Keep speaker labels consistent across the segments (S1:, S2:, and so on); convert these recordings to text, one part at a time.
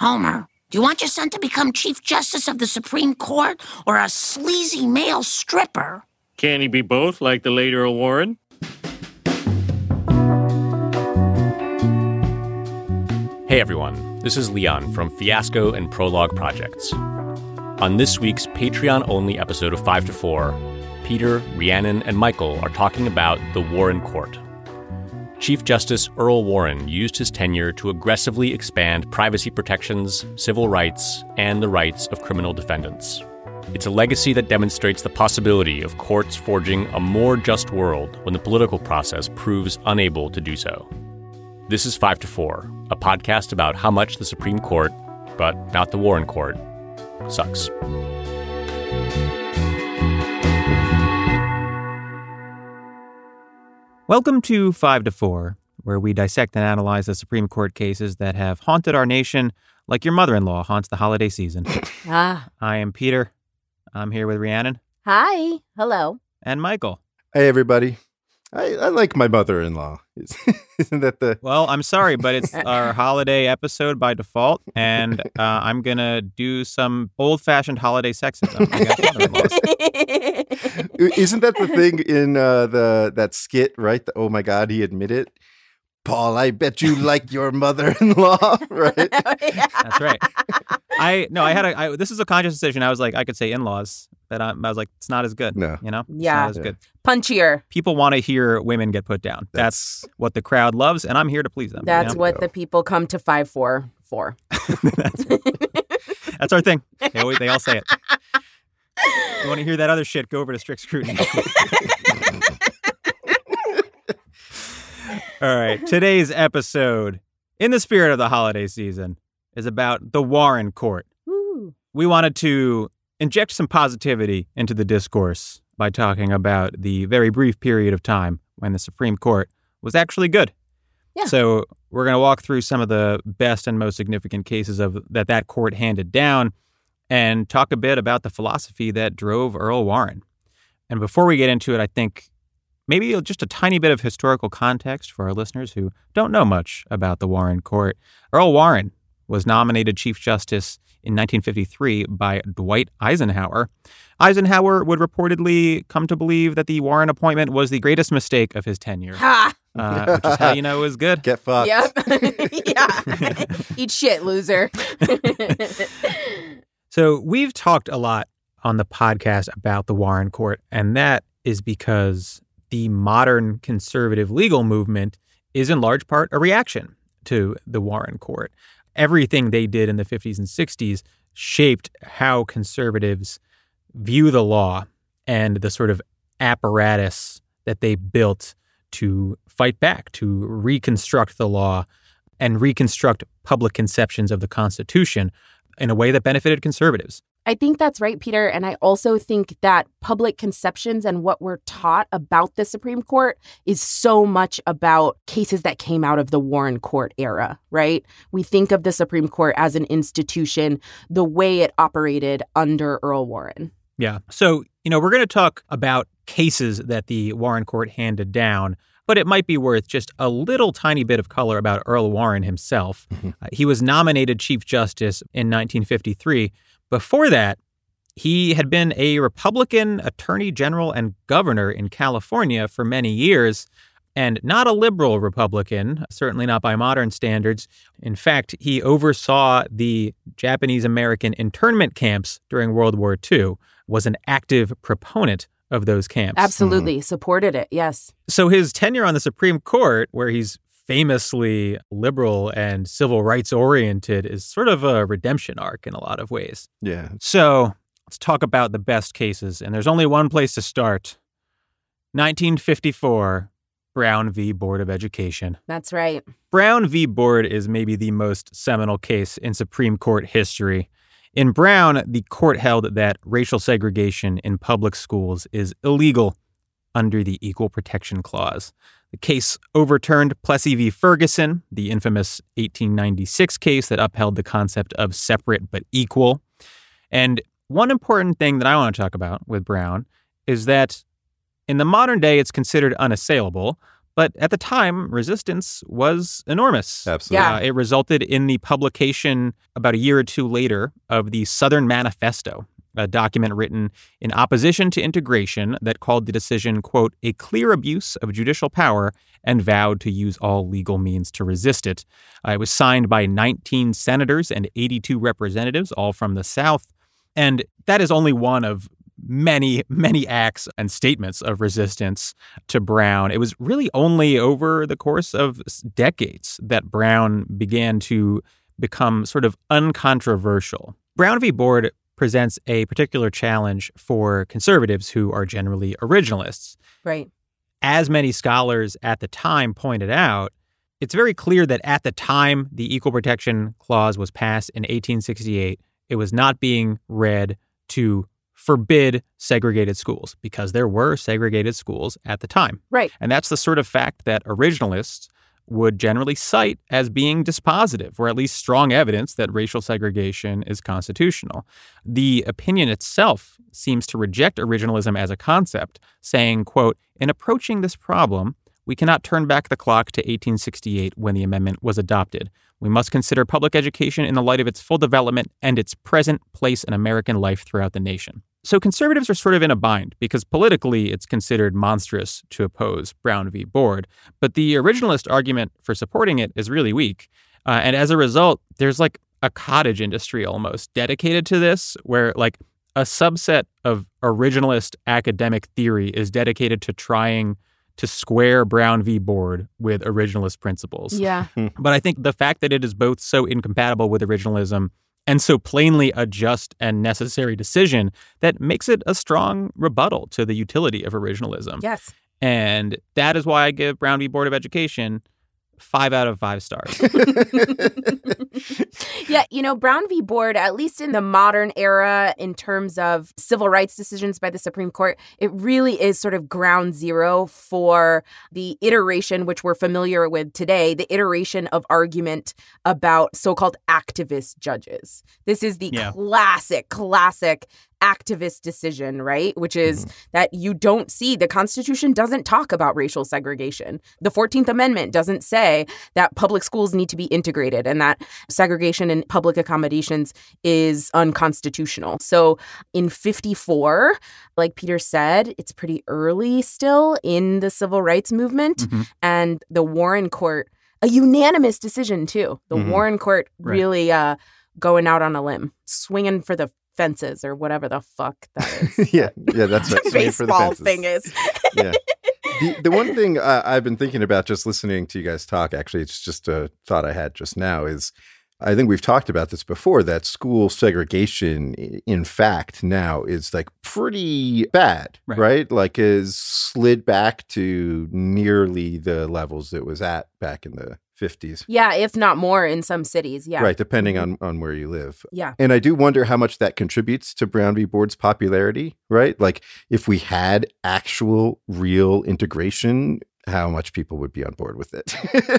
S1: Homer, do you want your son to become Chief Justice of the Supreme Court or a sleazy male stripper?
S2: Can he be both, like the late Earl Warren?
S3: Hey everyone, this is Leon from Fiasco and Prologue Projects. On this week's Patreon only episode of 5 to 4, Peter, Rhiannon, and Michael are talking about the Warren Court. Chief Justice Earl Warren used his tenure to aggressively expand privacy protections, civil rights, and the rights of criminal defendants. It's a legacy that demonstrates the possibility of courts forging a more just world when the political process proves unable to do so. This is 5 to 4, a podcast about how much the Supreme Court, but not the Warren Court, sucks.
S4: Welcome to 5 to 4, where we dissect and analyze the Supreme Court cases that have haunted our nation like your mother in law haunts the holiday season.
S5: Ah,
S4: I am Peter. I'm here with Rhiannon
S5: hi. Hello.
S4: and Michael.
S6: Hey, everybody. I, I like my mother in law. Isn't that the.
S4: Well, I'm sorry, but it's our holiday episode by default, and uh, I'm going to do some old fashioned holiday sexism.
S6: Isn't that the thing in uh, the that skit, right? The, oh my God, he admitted. Paul, I bet you like your mother in law, right?
S4: That's right. I no, I had a. I, this is a conscious decision. I was like, I could say in laws, but I, I was like, it's not as good.
S6: No.
S4: you know, It's
S5: Yeah.
S4: not as
S6: Yeah.
S4: good.
S5: Punchier.
S4: People want to hear women get put down. That's, what the crowd loves, and I'm here to please them. you
S5: That's
S4: know?
S5: what the people come to five for. For.
S4: that's, that's our thing. They, always, they all say it. You want to hear that other shit? Go over to strict scrutiny. all right. Today's episode, in the spirit of the holiday season, is about the Warren Court.
S5: Woo.
S4: We wanted to inject some positivity into the discourse by talking about the very brief period of time when the Supreme Court was actually good.
S5: Yeah.
S4: So we're going to walk through some of the best and most significant cases of that that court handed down and talk a bit about the philosophy that drove Earl Warren. And before we get into it, I think maybe just a tiny bit of historical context for our listeners who don't know much about the Warren Court. Earl Warren was nominated Chief Justice in 1953 by Dwight Eisenhower. Eisenhower would reportedly come to believe that the Warren appointment was the greatest mistake of his tenure,
S5: Ha.
S4: uh, which is how you know it was good.
S6: Get fucked.
S5: Yep. yeah. Eat shit, loser.
S4: So we've talked a lot on the podcast about the Warren Court, and that is because the modern conservative legal movement is in large part a reaction to the Warren Court. Everything they did in the 50s and 60s shaped how conservatives view the law and the sort of apparatus that they built to fight back, to reconstruct the law and reconstruct public conceptions of the Constitution in a way that benefited conservatives.
S5: I think that's right, Peter. And I also think that public conceptions and what we're taught about the Supreme Court is so much about cases that came out of the Warren Court era, right? We think of the Supreme Court as an institution, the way it operated under Earl Warren.
S4: Yeah. So, you know, we're going to talk about cases that the Warren Court handed down, but it might be worth just a little tiny bit of color about Earl Warren himself. Uh, he was nominated Chief Justice in 1953. Before that, he had been a Republican attorney general and governor in California for many years, and not a liberal Republican, certainly not by modern standards. In fact, he oversaw the Japanese American internment camps during World War II, was an active proponent of those camps.
S5: Absolutely mm-hmm. supported it. Yes.
S4: So his tenure on the Supreme Court, where he's famously liberal and civil rights oriented, is sort of a redemption arc in a lot of ways.
S6: Yeah.
S4: So let's talk about the best cases. And there's only one place to start 1954, Brown v. Board of Education.
S5: That's right.
S4: Brown v. Board is maybe the most seminal case in Supreme Court history. In Brown, the court held that racial segregation in public schools is illegal under the Equal Protection Clause. The case overturned Plessy v. Ferguson, the infamous 1896 case that upheld the concept of separate but equal. And one important thing that I want to talk about with Brown is that in the modern day, it's considered unassailable, But at the time, resistance was enormous.
S6: Absolutely.
S5: Yeah.
S4: Uh, it resulted in the publication about a year or two later of the Southern Manifesto, a document written in opposition to integration that called the decision, quote, a clear abuse of judicial power and vowed to use all legal means to resist it. Uh, it was signed by 19 senators and 82 representatives, all from the South. And that is only one of many, many acts and statements of resistance to Brown. It was really only over the course of decades that Brown began to become sort of uncontroversial. Brown v. Board presents a particular challenge for conservatives who are generally originalists.
S5: Right.
S4: As many scholars at the time pointed out, it's very clear that at the time the Equal Protection Clause was passed in 1868, it was not being read to forbid segregated schools because there were segregated schools at the time.
S5: Right.
S4: And that's the sort of fact that originalists would generally cite as being dispositive, or at least strong evidence that racial segregation is constitutional. The opinion itself seems to reject originalism as a concept, saying, quote, in approaching this problem, we cannot turn back the clock to 1868 when the amendment was adopted. We must consider public education in the light of its full development and its present place in American life throughout the nation. So conservatives are sort of in a bind because politically it's considered monstrous to oppose Brown v. Board, but the originalist argument for supporting it is really weak. Uh, and as a result, there's like a cottage industry almost dedicated to this, where like a subset of originalist academic theory is dedicated to trying to square Brown v. Board with originalist principles.
S5: Yeah.
S4: But I think the fact that it is both so incompatible with originalism and so plainly a just and necessary decision that makes it a strong rebuttal to the utility of originalism.
S5: Yes.
S4: And that is why I give Brown v. Board of Education five out of five stars.
S5: yeah, you know, Brown v. Board, at least in the modern era, in terms of civil rights decisions by the Supreme Court, it really is sort of ground zero for the iteration, which we're familiar with today, the iteration of argument about so called activist judges. This is the
S4: Yeah.
S5: classic, classic activist decision, right? Which is that you don't see the Constitution doesn't talk about racial segregation. The 14th Amendment doesn't say that public schools need to be integrated and that segregation in public accommodations is unconstitutional. So in 54, like Peter said, it's pretty early still in the civil rights movement
S4: Mhm.
S5: and the Warren court a unanimous decision too. The
S6: Mhm.
S5: Warren court
S4: Right.
S5: really uh going out on a limb, swinging for the fences or whatever the fuck that is.
S6: yeah, yeah, that's right.
S5: the
S6: Swinging for the
S5: baseball
S6: fences.
S5: thing is.
S6: yeah. The, the one thing uh, I've been thinking about just listening to you guys talk, actually, it's just a thought I had just now is I think we've talked about this before that school segregation, in fact, now is like pretty bad,
S4: Right.
S6: right? Like is slid back to nearly the levels it was at back in the 50s.
S5: Yeah, if not more in some cities. Yeah.
S6: Right, depending mm-hmm. on, on where you live.
S5: Yeah.
S6: And I do wonder how much that contributes to Brown v. Board's popularity, right? Like if we had actual real integration, how much people would be on board with it.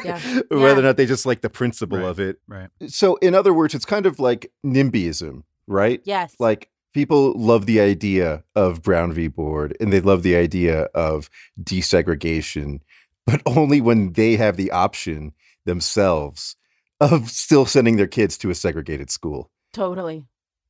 S5: Yeah.
S6: Whether
S5: Yeah.
S6: or not they just like the principle
S4: Right.
S6: of it.
S4: right.
S6: So in other words, it's kind of like NIMBYism, right?
S5: Yes.
S6: Like people love the idea of Brown v. Board and they love the idea of desegregation, but only when they have the option themselves of still sending their kids to a segregated school
S5: totally.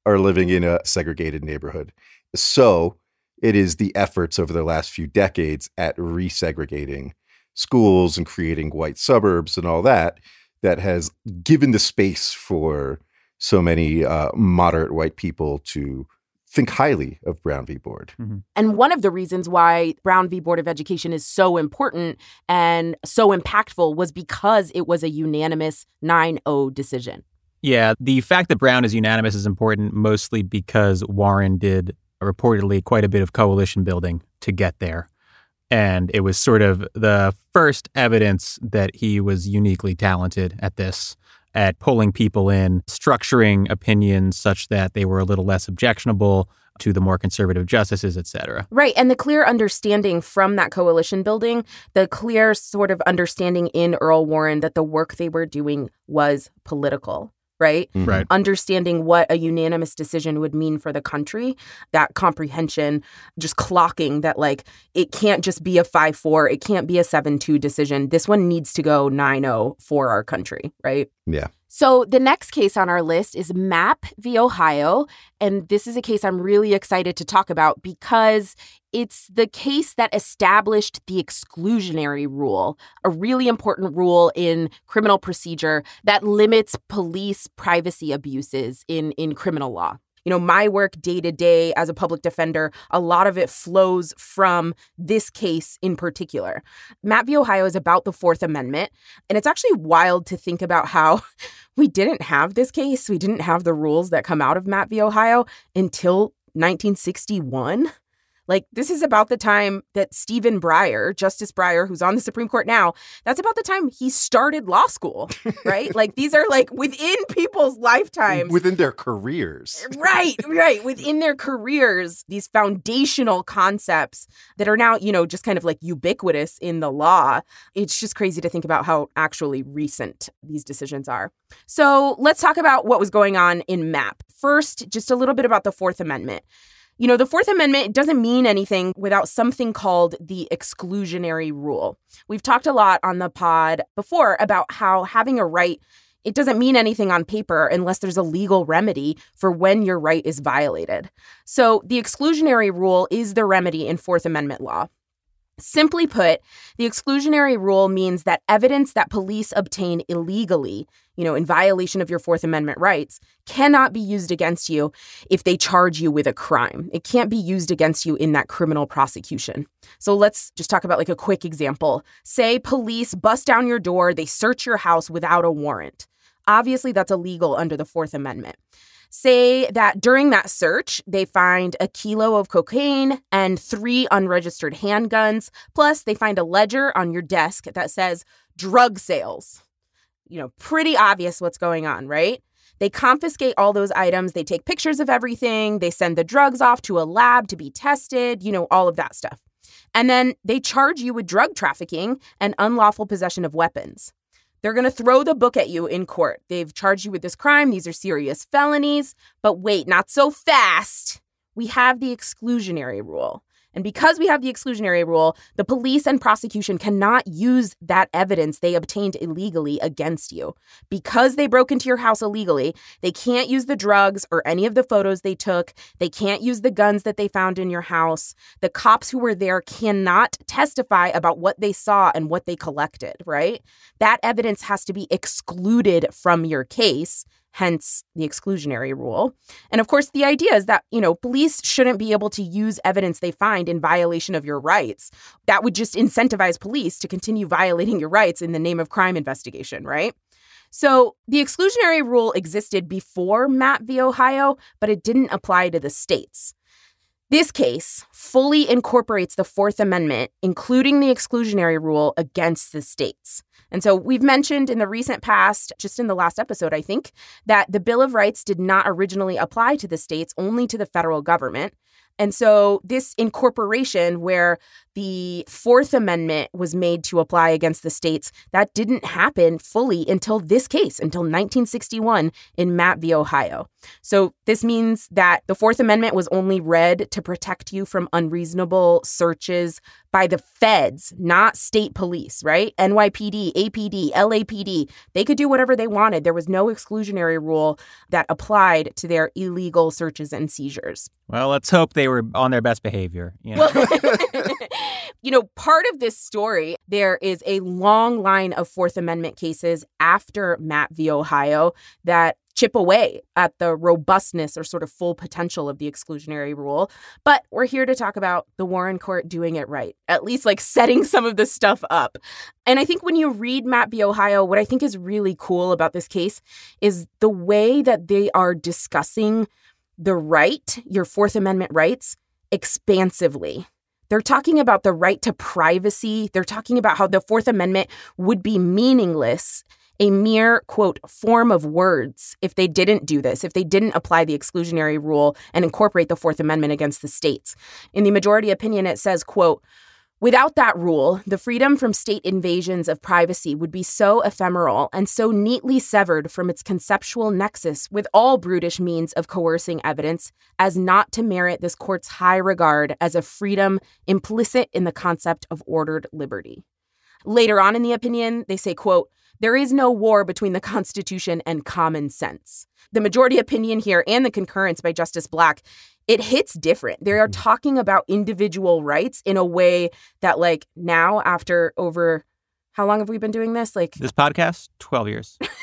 S6: or living in a segregated neighborhood. So it is the efforts over the last few decades at resegregating schools and creating white suburbs and all that that has given the space for so many uh, moderate white people to think highly of Brown v. Board. Mm-hmm.
S5: And one of the reasons why Brown v. Board of Education is so important and so impactful was because it was a unanimous 9 0 decision.
S4: Yeah, the fact that Brown is unanimous is important mostly because Warren did reportedly quite a bit of coalition building to get there. And it was sort of the first evidence that he was uniquely talented at this, at pulling people in, structuring opinions such that they were a little less objectionable to the more conservative justices, et cetera.
S5: Right. And the clear understanding from that coalition building, the clear sort of understanding in Earl Warren that the work they were doing was political. Right?
S6: Mhm.
S4: Right.
S5: Understanding what a unanimous decision would mean for the country, that comprehension, just clocking that, like, it can't just be a 5 4, it can't be a 7 2 decision. This one needs to go 9 0 for our country, right?
S6: Yeah.
S5: So the next case on our list is Mapp v. Ohio. And this is a case I'm really excited to talk about because it's the case that established the exclusionary rule, a really important rule in criminal procedure that limits police privacy abuses in, in criminal law. You know, my work day to day as a public defender, a lot of it flows from this case in particular. Mapp v. Ohio is about the Fourth Amendment. And it's actually wild to think about how we didn't have this case. We didn't have the rules that come out of Mapp v. Ohio until 1961. Like, this is about the time that Stephen Breyer, Justice Breyer, who's on the Supreme Court now, that's about the time he started law school, right? like, these are like within people's lifetimes.
S6: Within their careers.
S5: Right, right. Within their careers, these foundational concepts that are now, you know, just kind of like ubiquitous in the law. It's just crazy to think about how actually recent these decisions are. So let's talk about what was going on in Mapp. First, just a little bit about the Fourth Amendment. You know, the Fourth Amendment doesn't mean anything without something called the exclusionary rule. We've talked a lot on the pod before about how having a right it doesn't mean anything on paper unless there's a legal remedy for when your right is violated. So, the exclusionary rule is the remedy in Fourth Amendment law. Simply put, the exclusionary rule means that evidence that police obtain illegally, you know, in violation of your Fourth Amendment rights, cannot be used against you if they charge you with a crime. It can't be used against you in that criminal prosecution. So let's just talk about like a quick example. Say police bust down your door, they search your house without a warrant. Obviously, that's illegal under the Fourth Amendment say that during that search, they find a kilo of cocaine and three unregistered handguns. Plus, they find a ledger on your desk that says drug sales. You know, pretty obvious what's going on, right? They confiscate all those items. They take pictures of everything. They send the drugs off to a lab to be tested, you know, all of that stuff. And then they charge you with drug trafficking and unlawful possession of weapons. They're going to throw the book at you in court. They've charged you with this crime. These are serious felonies. But wait, not so fast. We have the exclusionary rule. And because we have the exclusionary rule, the police and prosecution cannot use that evidence they obtained illegally against you. Because they broke into your house illegally, they can't use the drugs or any of the photos they took. They can't use the guns that they found in your house. The cops who were there cannot testify about what they saw and what they collected, right? That evidence has to be excluded from your case hence the exclusionary rule. And of course, the idea is that, you know, police shouldn't be able to use evidence they find in violation of your rights. That would just incentivize police to continue violating your rights in the name of crime investigation, right? So the exclusionary rule existed before Mapp v. Ohio, but it didn't apply to the states. This case fully incorporates the Fourth Amendment, including the exclusionary rule against the states. And so we've mentioned in the recent past, just in the last episode, I think, that the Bill of Rights did not originally apply to the states, only to the federal government. And so this incorporation, where the Fourth Amendment was made to apply against the states, that didn't happen fully until this case, until 1961 in Mapp v. Ohio. So this means that the Fourth Amendment was only read to protect you from unreasonable searches by the feds, not state police, right? NYPD, APD, LAPD, they could do whatever they wanted. There was no exclusionary rule that applied to their illegal searches and seizures.
S4: Well, let's hope they were on their best behavior. You know?
S5: you know, part of this story, there is a long line of Fourth Amendment cases after Mapp v. Ohio that chip away at the robustness or sort of full potential of the exclusionary rule. But we're here to talk about the Warren Court doing it right, at least like setting some of this stuff up. And I think when you read Mapp v. Ohio, what I think is really cool about this case is the way that they are discussing the right, your Fourth Amendment rights, expansively. They're talking about the right to privacy. They're talking about how the Fourth Amendment would be meaningless, a mere, quote, form of words if they didn't do this, if they didn't apply the exclusionary rule and incorporate the Fourth Amendment against the states. In the majority opinion, it says, quote, Without that rule, the freedom from state invasions of privacy would be so ephemeral and so neatly severed from its conceptual nexus with all brutish means of coercing evidence as not to merit this court's high regard as a freedom implicit in the concept of ordered liberty. Later on in the opinion, they say, quote, there is no war between the Constitution and common sense. The majority opinion here and the concurrence by Justice Black it hits different. They are
S6: Mm-hmm.
S5: talking about individual rights in a way that, like, now after over how long have we been doing this? Like
S4: This podcast, 12 years.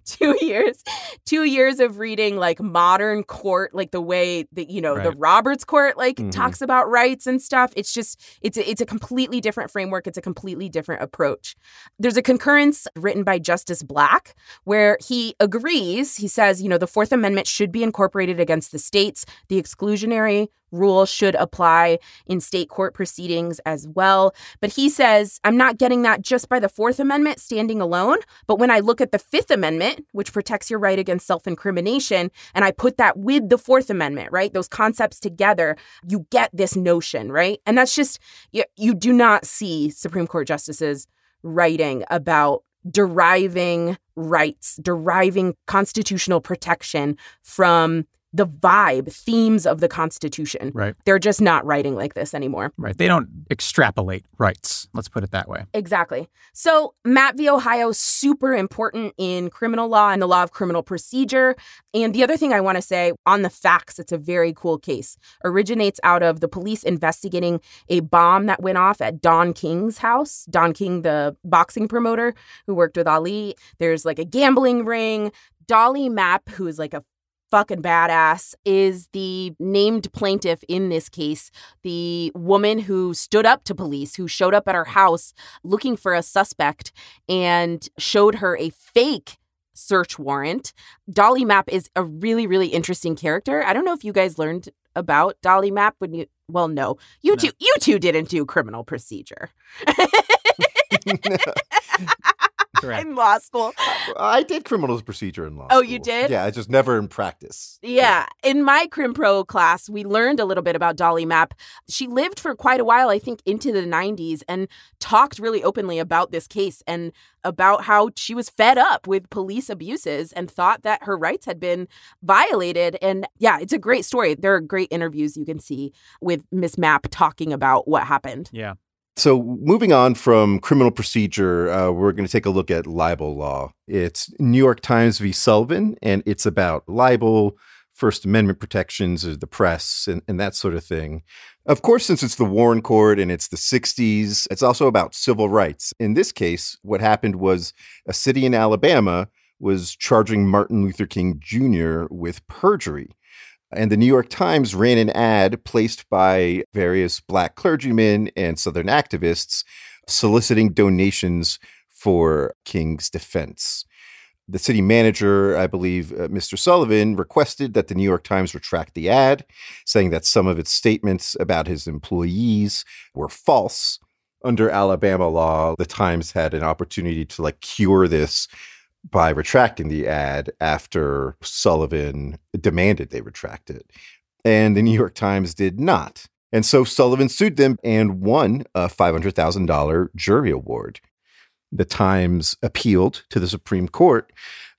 S5: two years, two years of reading like modern court, like the way that you know the Roberts Court like
S6: Mhm.
S5: talks about rights and stuff. It's just it's a, it's a completely different framework. It's a completely different approach. There's a concurrence written by Justice Black where he agrees. He says, you know, the Fourth Amendment should be incorporated against the states. The exclusionary rule should apply in state court proceedings as well. But he says, I'm not getting that just by the Fourth Amendment standing alone. But when I look at the Fifth Amendment, which protects your right against self incrimination, and I put that with the Fourth Amendment, right? Those concepts together, you get this notion, right? And that's just, you, you do not see Supreme Court justices writing about deriving rights, deriving constitutional protection from the vibe, themes of the Constitution.
S4: Right.
S5: They're just not writing like this anymore.
S4: Right. They don't extrapolate rights. Let's put it that way.
S5: Exactly. So, Mapp v. Ohio, super important in criminal law and the law of criminal procedure. And the other thing I want to say on the facts, it's a very cool case. Originates out of the police investigating a bomb that went off at Don King's house. Don King, the boxing promoter who worked with Ali. There's like a gambling ring. Dolly Mapp, who is like a fucking badass, is the named plaintiff in this case the woman who stood up to police, who showed up at her house looking for a suspect and showed her a fake search warrant. Dolly Mapp is a really, really interesting character. I don't know if you guys learned about Dolly Mapp when you well no. You
S4: No.
S5: two you two didn't do criminal procedure.
S4: Correct.
S5: in law school.
S6: I did criminal procedure in law.
S5: Oh, you did?
S6: Yeah, I just never in practice.
S5: Yeah. In my Crim Pro class, we learned a little bit about Dolly Mapp. She lived for quite a while, I think into the 90s, and talked really openly about this case and about how she was fed up with police abuses and thought that her rights had been violated. And yeah, it's a great story. There are great interviews you can see with Miss Mapp talking about what happened.
S4: Yeah.
S6: So, moving on from criminal procedure, uh, we're going to take a look at libel law. It's New York Times v. Sullivan, and it's about libel, First Amendment protections of the press, and, and that sort of thing. Of course, since it's the Warren Court and it's the 60s, it's also about civil rights. In this case, what happened was a city in Alabama was charging Martin Luther King Jr. with perjury. And the New York Times ran an ad placed by various black clergymen and Southern activists soliciting donations for King's defense. The city manager, I believe, uh, Mr. Sullivan, requested that the New York Times retract the ad, saying that some of its statements about his employees were false. Under Alabama law, the Times had an opportunity to like cure this by retracting the ad after Sullivan demanded they retract it. And the New York Times did not. And so Sullivan sued them and won a $500,000 jury award. The Times appealed to the Supreme Court,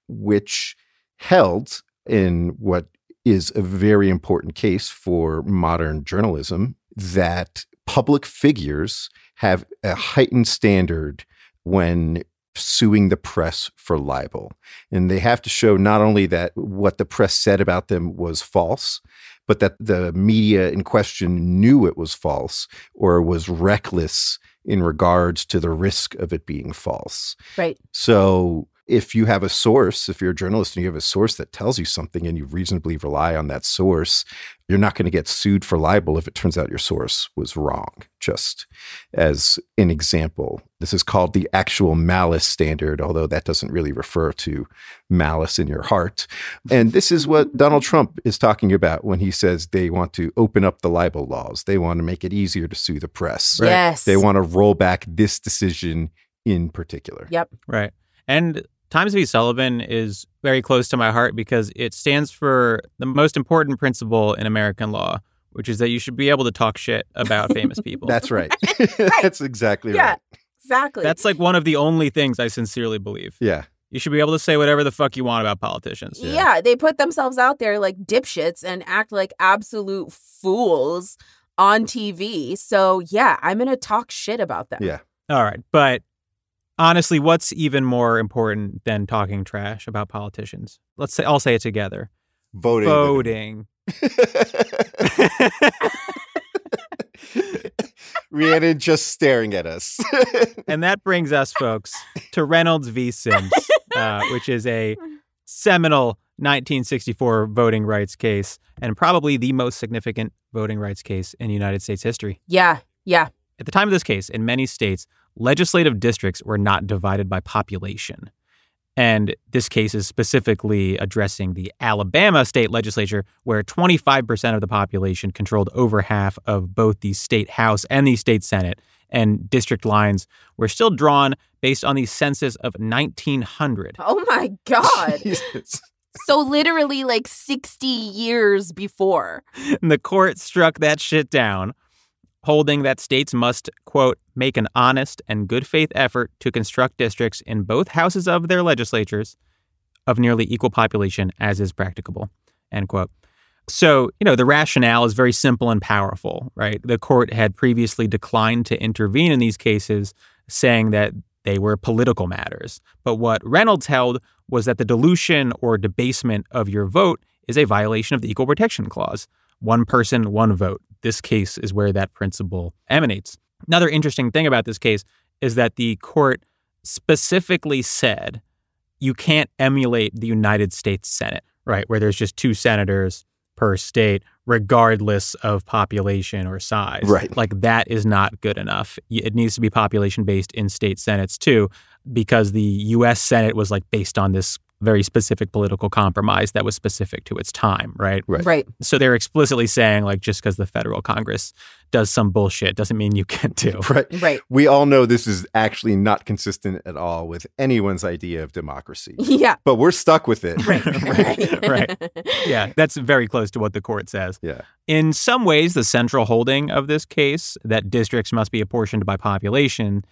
S6: which held in what is a very important case for modern journalism that public figures have a heightened standard when suing the press for libel. And they have to show not only that what the press said about them was false, but that the media in question knew it was false or was reckless in regards to the risk of it being false.
S5: Right.
S6: So if you have a source, if you're a journalist and you have a source that tells you something and you reasonably rely on that source, you're not going to get sued for libel if it turns out your source was wrong. Just as an example, this is called the actual malice standard, although that doesn't really refer to malice in your heart. And this is what Donald Trump is talking about when he says they want to open up the libel laws. They want to make it easier to sue the press.
S5: Yes.
S6: They want to roll back this decision in particular.
S5: Yep.
S4: Right. And Times v. Sullivan is very close to my heart because it stands for the most important principle in American law, which is that you should be able to talk shit about famous people.
S6: That's right. That's exactly
S5: Yeah.
S6: right.
S5: Exactly.
S4: That's like one of the only things I sincerely believe.
S6: Yeah.
S4: You should be able to say whatever the fuck you want about politicians.
S5: yeah. they put themselves out there like dipshits and act like absolute fools on TV. So, yeah, I'm going to talk shit about them.
S6: Yeah.
S4: All right. But honestly, what's even more important than talking trash about politicians? Let's say I'll say it together.
S6: Voting.
S4: Voting.
S6: Rhiannon just staring at us.
S4: and that brings us, folks, to Reynolds v. Sims, uh, which is a seminal 1964 voting rights case and probably the most significant voting rights case in United States history.
S5: Yeah. Yeah.
S4: At the time of this case, in many states, legislative districts were not divided by population. And this case is specifically addressing the Alabama state legislature, where 25% of the population controlled over half of both the state House and the state Senate. And district lines were still drawn based on the census of 1900.
S5: Oh my God.
S6: Jesus.
S5: so, literally, like 60 years before.
S4: And the court struck that shit down, holding that states must, quote, make an honest and good faith effort to construct districts in both houses of their legislatures of nearly equal population as is practicable, end quote. So, you know, the rationale is very simple and powerful, right? The court had previously declined to intervene in these cases, saying that they were political matters. But what Reynolds held was that the dilution or debasement of your vote is a violation of the Equal Protection Clause. One person, one vote. This case is where that principle emanates. Another interesting thing about this case is that the court specifically said you can't emulate the United States Senate, right? Where there's just two senators per state, regardless of population or size.
S6: Right.
S4: Like that is not good enough. It needs to be population based in state senates too, because the US Senate was like based on this very specific political compromise that was specific to its time, right?
S6: Right.
S5: Right.
S4: So they're explicitly saying like just because the federal Congress does some bullshit doesn't mean you can too.
S6: Right.
S5: Right.
S6: We all know this is actually not consistent at all with anyone's idea of democracy,
S5: Yeah.
S6: but we're stuck with it.
S5: Right.
S4: Right, right. Yeah, that's very close to what the court says.
S6: Yeah.
S4: In some ways, the central holding of this case, that districts must be apportioned by population,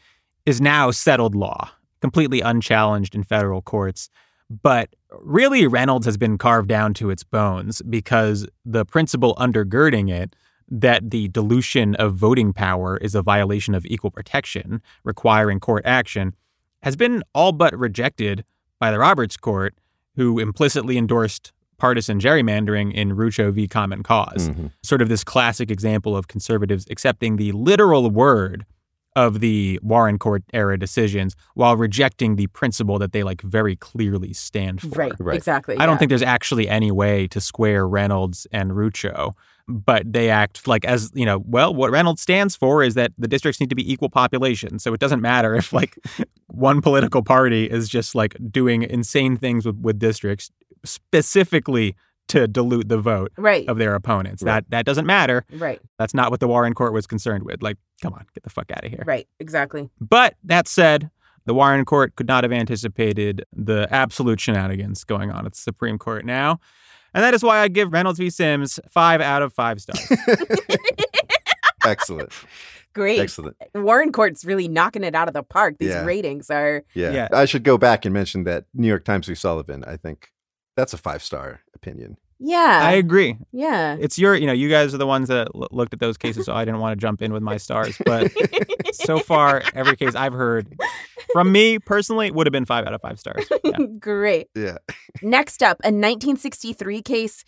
S4: is now settled law, completely unchallenged in federal courts. But really, Reynolds has been carved down to its bones because the principle undergirding it, that the dilution of voting power is a violation of equal protection, requiring court action, has been all but rejected by the Roberts Court, who implicitly endorsed partisan gerrymandering in Rucho v. Common because
S6: Mhm.
S4: Sort of this classic example of conservatives accepting the literal word of the Warren Court era decisions while rejecting the principle that they like very clearly stand for.
S5: Right.
S6: Right.
S5: Exactly.
S4: I don't think there's actually any way to square Reynolds and Rucho, but they act like as, you know, well, what Reynolds stands for is that the districts need to be equal population. So it doesn't matter if like one political party is just like doing insane things with, with districts specifically to dilute the vote
S5: Right.
S4: of their opponents.
S6: Right.
S4: That that doesn't matter.
S5: Right.
S4: That's not what the Warren court was concerned with. Like, come on, get the fuck out of here.
S5: Right. Exactly.
S4: But that said, the Warren court could not have anticipated the absolute shenanigans going on at the Supreme Court now. And that is why I give Reynolds v. Sims five out of five stars.
S6: Excellent.
S5: Great.
S6: Excellent.
S5: Warren Court's really knocking it out of the park. These
S6: Yeah.
S5: ratings are
S6: Yeah.
S4: Yeah.
S6: I should go back and mention that New York Times v. Sullivan, I think that's a five star opinion.
S5: yeah.
S4: I agree.
S5: yeah.
S4: It's your, you know, you guys are the ones that l- looked at those cases, so I didn't want to jump in with my stars. But so far, every case I've heard from me personally would have been five out of five stars. Yeah.
S5: Great.
S6: Yeah.
S5: Next up, a 1963 case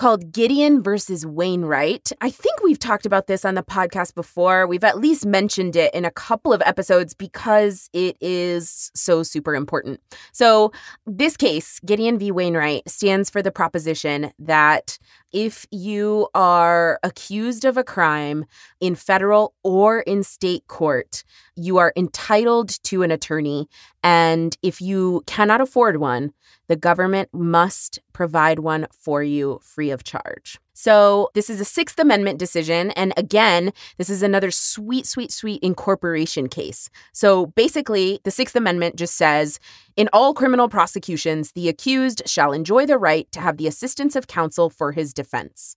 S5: called Gideon versus Wainwright. I think we've talked about this on the podcast before. We've at least mentioned it in a couple of episodes because it is so super important. So, this case, Gideon v. Wainwright, stands for the proposition that if you are accused of a crime in federal or in state court, you are entitled to an attorney. And if you cannot afford one, the government must provide one for you free of charge. So, this is a Sixth Amendment decision. And again, this is another sweet, sweet, sweet incorporation case. So, basically, the Sixth Amendment just says in all criminal prosecutions, the accused shall enjoy the right to have the assistance of counsel for his defense.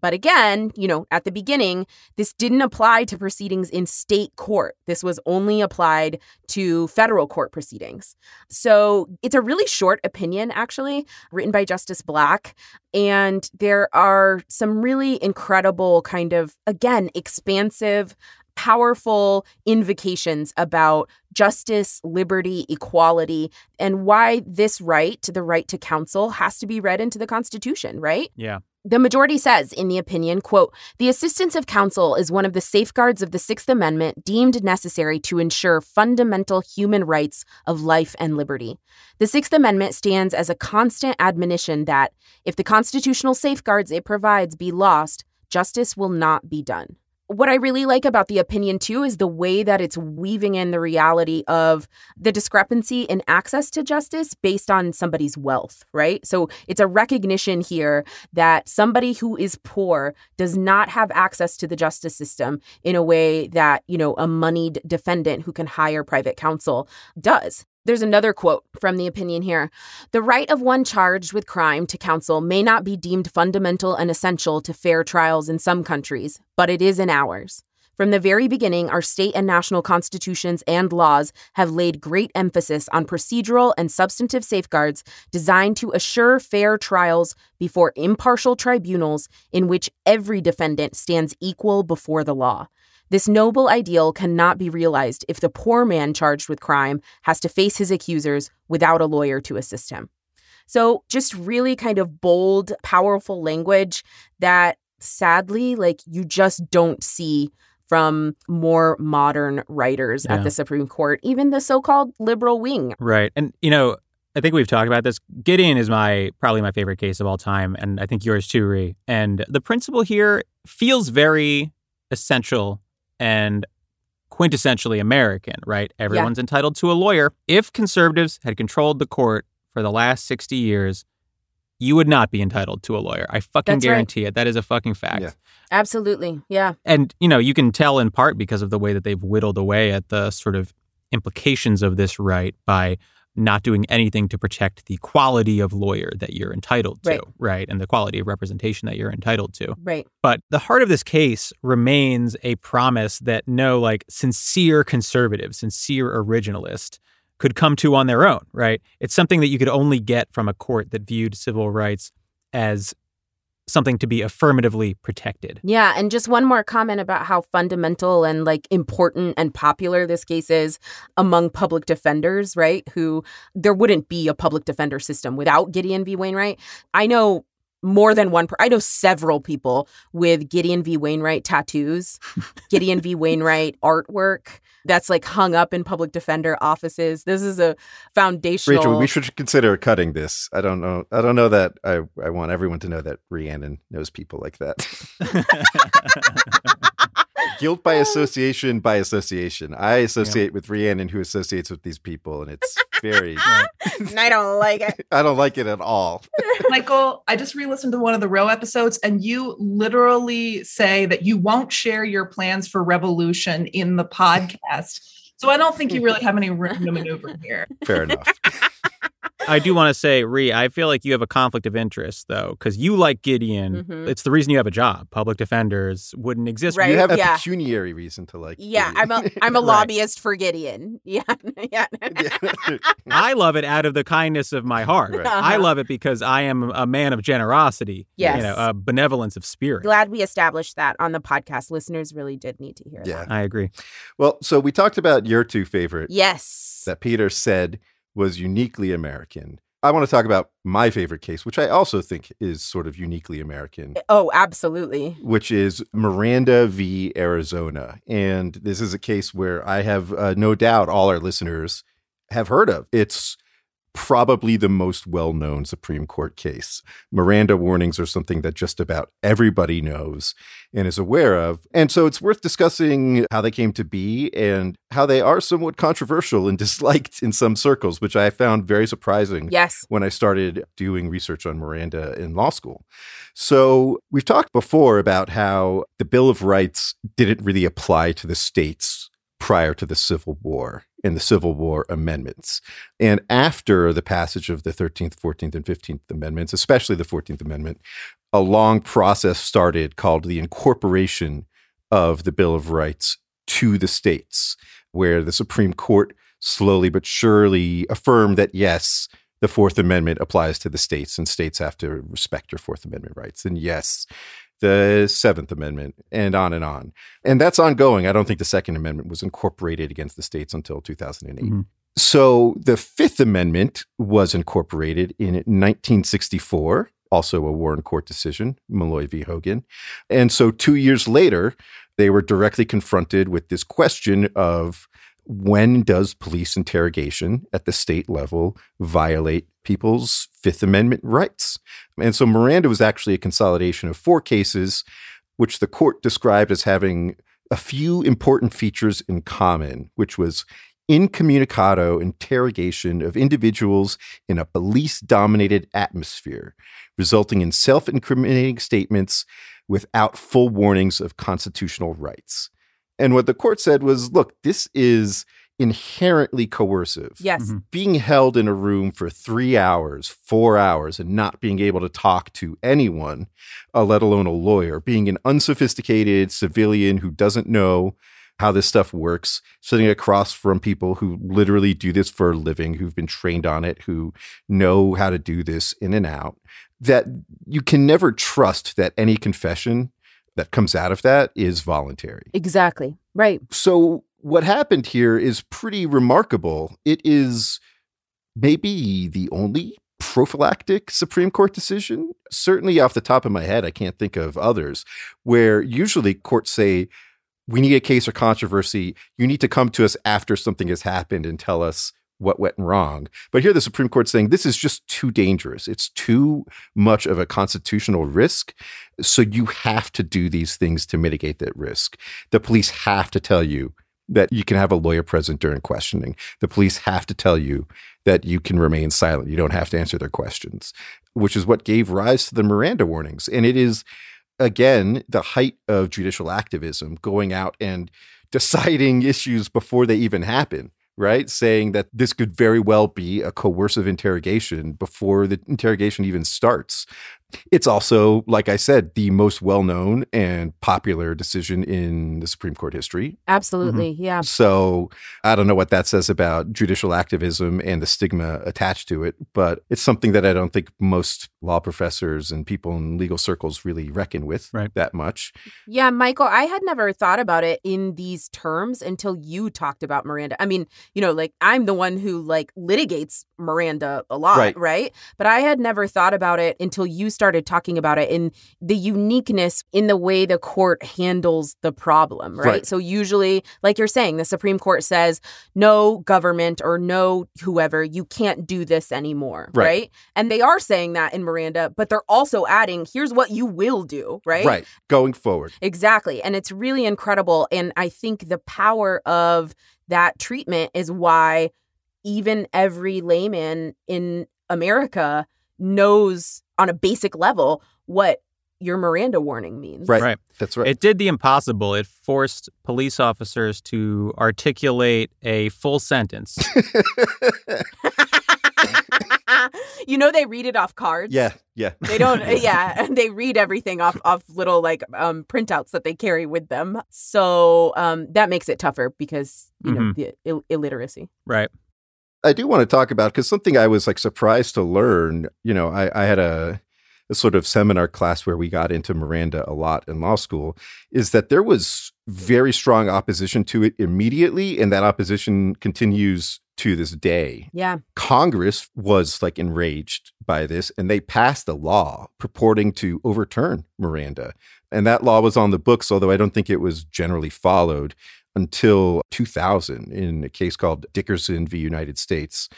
S5: But again, you know, at the beginning, this didn't apply to proceedings in state court. This was only applied to federal court proceedings. So it's a really short opinion, actually, written by Justice Black. And there are some really incredible, kind of, again, expansive powerful invocations about justice, liberty, equality, and why this right, the right to counsel, has to be read into the Constitution, right?
S4: Yeah.
S5: The majority says in the opinion, quote, "The assistance of counsel is one of the safeguards of the 6th Amendment deemed necessary to ensure fundamental human rights of life and liberty. The 6th Amendment stands as a constant admonition that if the constitutional safeguards it provides be lost, justice will not be done." What I really like about the opinion too is the way that it's weaving in the reality of the discrepancy in access to justice based on somebody's wealth, right? So it's a recognition here that somebody who is poor does not have access to the justice system in a way that, you know, a moneyed defendant who can hire private counsel does. There's another quote from the opinion here. The right of one charged with crime to counsel may not be deemed fundamental and essential to fair trials in some countries, but it is in ours. From the very beginning, our state and national constitutions and laws have laid great emphasis on procedural and substantive safeguards designed to assure fair trials before impartial tribunals in which every defendant stands equal before the law. This noble ideal cannot be realized if the poor man charged with crime has to face his accusers without a lawyer to assist him. So, just really kind of bold, powerful language that sadly, like, you just don't see from more modern writers
S4: Yeah.
S5: at the Supreme Court, even the so called liberal wing.
S4: Right. And, you know, I think we've talked about this. Gideon is my probably my favorite case of all time, and I think yours too, Ree. And the principle here feels very essential and quintessentially American, right? Everyone's entitled to a lawyer. If conservatives had controlled the court for the last 60 years, you would not be entitled to a lawyer. I fucking
S5: That's right.
S4: guarantee it. That is a fucking fact.
S6: Yeah.
S5: Absolutely. Yeah.
S4: And, you know, you can tell in part because of the way that they've whittled away at the sort of implications of this right by not doing anything to protect the quality of lawyer that you're entitled to,
S5: Right.
S4: right? And the quality of representation that you're entitled to.
S5: Right.
S4: But the heart of this case remains a promise that no, like, sincere conservative, sincere originalist could come to on their own, right? It's something that you could only get from a court that viewed civil rights as something to be affirmatively protected.
S5: Yeah, and just one more comment about how fundamental and like important and popular this case is among public defenders, right? Who there wouldn't be a public defender system without Gideon v. Wainwright. I know more than one per- I know several people with Gideon v. Wainwright tattoos, Gideon v. Wainwright artwork that's like hung up in public defender offices. This is a foundational
S6: Rachel, we should consider cutting this. I don't know. I don't know that I, I want everyone to know that Rhiannon knows people like that. Guilt by oh. association by association. I associate with Rhiannon who associates with these people, and it's very
S5: and I don't like it.
S6: I don't like it at all.
S7: Michael, I just re-listened to one of the Roe episodes, and you literally say that you won't share your plans for revolution in the podcast. So I don't think you really have any room to maneuver here.
S6: Fair enough.
S4: I do want to say, Ree, I feel like you have a conflict of interest, though, because you like Gideon.
S5: Mhm.
S4: It's the reason you have a job. Public defenders wouldn't exist.
S5: Right.
S6: You have a
S5: Yeah.
S6: pecuniary reason to like.
S5: Yeah,
S6: Gideon.
S5: I'm a I'm a
S4: Right.
S5: lobbyist for Gideon. Yeah, yeah.
S6: Yeah.
S4: I love it out of the kindness of my heart.
S6: Right.
S4: I
S5: Uh-huh.
S4: love it because I am a man of generosity.
S5: Yes.
S4: You know, a benevolence of spirit.
S5: Glad we established that on the podcast. Listeners really did need to hear
S6: Yeah.
S5: that.
S4: I agree.
S6: Well, so we talked about your two favorite
S5: Yes.
S6: that Peter said was uniquely American. I want to talk about my favorite case, which I also think is sort of uniquely American,
S5: Oh, absolutely.
S6: which is Miranda v. Arizona. And this is a case where I have uh, no doubt all our listeners have heard of. It's probably the most well known Supreme Court case. Miranda warnings are something that just about everybody knows and is aware of. And so it's worth discussing how they came to be and how they are somewhat controversial and disliked in some circles, which I found very surprising
S5: Yes.
S6: when I started doing research on Miranda in law school. So, we've talked before about how the Bill of Rights didn't really apply to the states prior to the Civil War and the Civil War amendments. And after the passage of the 13th, 14th, and 15th Amendments, especially the 14th Amendment, a long process started called the incorporation of the Bill of Rights to the states, where the Supreme Court slowly but surely affirmed that yes, the Fourth Amendment applies to the states and states have to respect your Fourth Amendment rights. And yes, the Seventh Amendment, and on and on. And that's ongoing. I don't think the Second Amendment was incorporated against the states until 2008.
S4: Mhm.
S6: So the Fifth Amendment was incorporated in 1964, also a Warren Court decision, Malloy v. Hogan. And so two years later, they were directly confronted with this question of when does police interrogation at the state level violate people's Fifth Amendment rights? And so Miranda was actually a consolidation of four cases, which the court described as having a few important features in common, which was incommunicado interrogation of individuals in a police dominated atmosphere, resulting in self incriminating statements without full warnings of constitutional rights. And what the court said was look, this is inherently coercive.
S5: Yes.
S4: Mhm.
S6: Being held in a room for three hours, four hours, and not being able to talk to anyone, uh, let alone a lawyer, being an unsophisticated civilian who doesn't know how this stuff works, sitting across from people who literally do this for a living, who've been trained on it, who know how to do this in and out, that you can never trust that any confession that comes out of that is voluntary.
S5: Exactly. Right.
S6: So, what happened here is pretty remarkable. It is maybe the only prophylactic Supreme Court decision. Certainly, off the top of my head, I can't think of others where usually courts say, we need a case or controversy. You need to come to us after something has happened and tell us what went wrong. But here, the Supreme Court saying this is just too dangerous. It's too much of a constitutional risk. So you have to do these things to mitigate that risk. The police have to tell you that you can have a lawyer present during questioning. The police have to tell you that you can remain silent. You don't have to answer their questions, which is what gave rise to the Miranda warnings. And it is, again, the height of judicial activism going out and deciding issues before they even happen. Right? Saying that this could very well be a coercive interrogation before the interrogation even starts. It's also, like I said, the most well known and popular decision in the Supreme Court history.
S5: Absolutely.
S6: Mm-hmm.
S5: Yeah.
S6: So I don't know what that says about judicial activism and the stigma attached to it, but it's something that I don't think most law professors and people in legal circles really reckon with
S4: Right.
S6: that much.
S5: Yeah, Michael, I had never thought about it in these terms until you talked about Miranda. I mean, you know, like I'm the one who like litigates Miranda a lot,
S6: Right.
S5: right? But I had never thought about it until you started talking about it in the uniqueness in the way the court handles the problem, right?
S6: Right.
S5: So usually, like you're saying, the Supreme Court says, no government or no whoever, you can't do this anymore,
S6: Right.
S5: right? And they are saying that in Miranda, but they're also adding, here's what you will do, right?
S6: Right. Going forward.
S5: Exactly. And it's really incredible. And I think the power of that treatment is why even every layman in America knows on a basic level what your Miranda warning means.
S6: Right.
S4: Right.
S6: That's right.
S4: It did the impossible. It forced police officers to articulate a full sentence.
S5: you know they read it off cards.
S6: yeah. Yeah.
S5: They don't yeah, and they read everything off off little like um printouts that they carry with them. So um that makes it tougher because, you know,
S4: Mhm.
S5: the Ill- illiteracy.
S4: right.
S6: I do want to talk about because something I was like surprised to learn. You know, I, I had a, a sort of seminar class where we got into Miranda a lot in law school. Is that there was very strong opposition to it immediately, and that opposition continues to this day.
S5: Yeah.
S6: Congress was like enraged by this, and they passed a law purporting to overturn Miranda. And that law was on the books, although I don't think it was generally followed until 2000 in a case called Dickerson v. United States,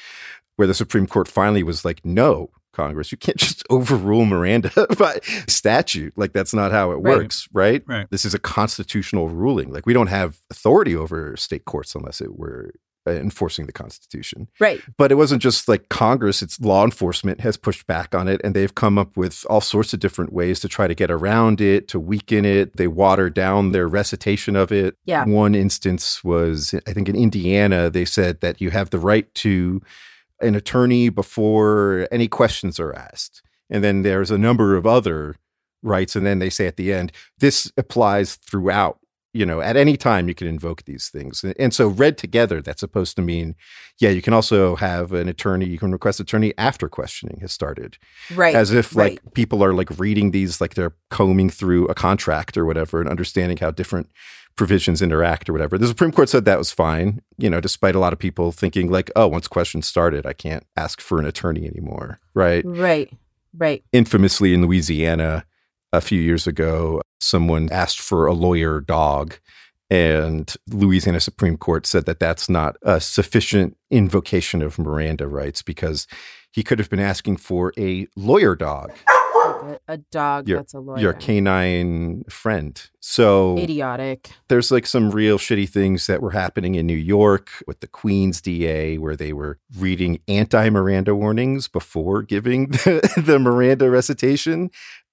S6: where the Supreme Court finally was like, no, Congress, you can't just overrule Miranda by statute. Like, that's not how it
S5: Right.
S6: works, right?
S4: Right.
S6: This is a constitutional ruling. Like, we don't have authority over state courts unless it were Uh, enforcing the Constitution.
S5: Right.
S6: But it wasn't just like Congress, it's law enforcement has pushed back on it and they've come up with all sorts of different ways to try to get around it, to weaken it. They water down their recitation of it.
S5: Yeah.
S6: One instance was, I think in Indiana, they said that you have the right to an attorney before any questions are asked. And then there's a number of other rights. And then they say at the end, this applies throughout. You know, at any time you can invoke these things. And, so read together, that's supposed to mean, yeah, you can also have an attorney, you can request attorney after questioning has started.
S5: Right.
S6: As if
S5: right.
S6: like people are like reading these, like they're combing through a contract or whatever and understanding how different provisions interact or whatever. The Supreme Court said that was fine, you know, despite a lot of people thinking like, oh, once questions started, I can't ask for an attorney anymore. Right.
S5: Right. Right.
S6: Infamously in Louisiana a few years ago, someone asked for a lawyer dog. And Louisiana Supreme Court said that that's not a sufficient invocation of Miranda rights because he could have been asking for a lawyer dog,
S5: A, dog
S6: Your-
S5: that's a lawyer.
S6: your canine friend. So
S5: Idiotic.
S6: there's like some real shitty things that were happening in New York with the Queens DA, where they were reading anti Miranda warnings before giving the, the Miranda recitation.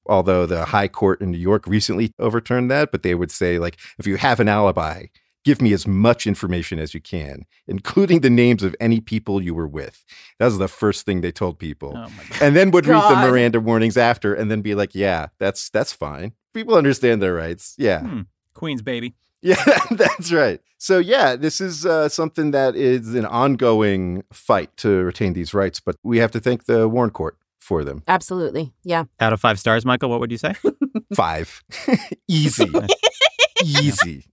S6: Although the High Court in New York recently overturned that, but they would say, like, if you have an alibi, give me as much information as you can, including the names of any people you were with. That was the first thing they told people
S4: Oh
S6: and then would read the Miranda warnings after, and then be like, "Yeah, that's that's fine. People understand their rights. Yeah,
S4: Hmm. Queen's baby.
S6: yeah, that's right. So yeah, this is uh, something that is an ongoing fight to retain these rights, but we have to thank the Warren Court for them.
S5: Absolutely. Yeah.
S4: Out of five stars, Michael, what would you say?
S6: Five, easy, easy.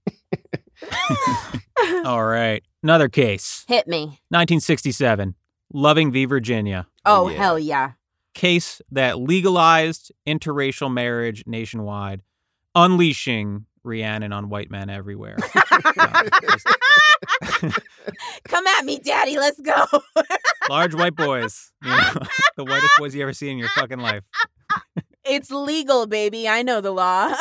S4: All right. Another case.
S5: Hit me.
S4: 1967. Loving v. Virginia.
S5: Oh,
S6: Yeah.
S5: hell yeah.
S4: Case that legalized interracial marriage nationwide, unleashing Rhiannon on white men everywhere. Just
S5: Come at me, daddy. Let's go.
S4: large white boys. You know, the whitest boys you ever see in your fucking life.
S5: it's legal, baby. I know the law.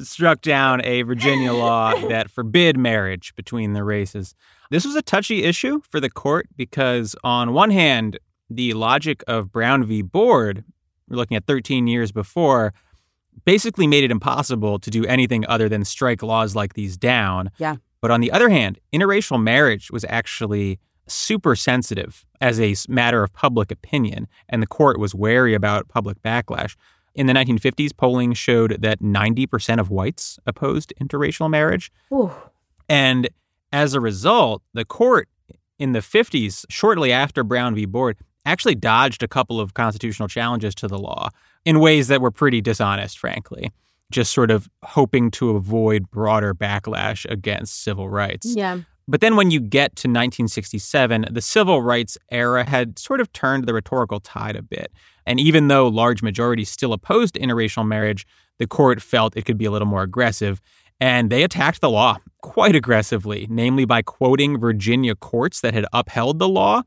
S4: struck down a Virginia law that forbid marriage between the races. This was a touchy issue for the court because, on one hand, the logic of Brown v. Board, we're looking at 13 years before, basically made it impossible to do anything other than strike laws like these down.
S5: Yeah.
S4: But on the other hand, interracial marriage was actually super sensitive as a matter of public opinion, and the court was wary about public backlash. In the 1950s, polling showed that 90% of whites opposed interracial marriage.
S5: Ooh.
S4: And as a result, the court in the 50s, shortly after Brown v. Board, actually dodged a couple of constitutional challenges to the law in ways that were pretty dishonest, frankly, just sort of hoping to avoid broader backlash against civil rights.
S5: Yeah.
S4: But then when you get to 1967, the civil rights era had sort of turned the rhetorical tide a bit. And even though large majorities still opposed interracial marriage, the court felt it could be a little more aggressive. And they attacked the law quite aggressively, namely by quoting Virginia courts that had upheld the law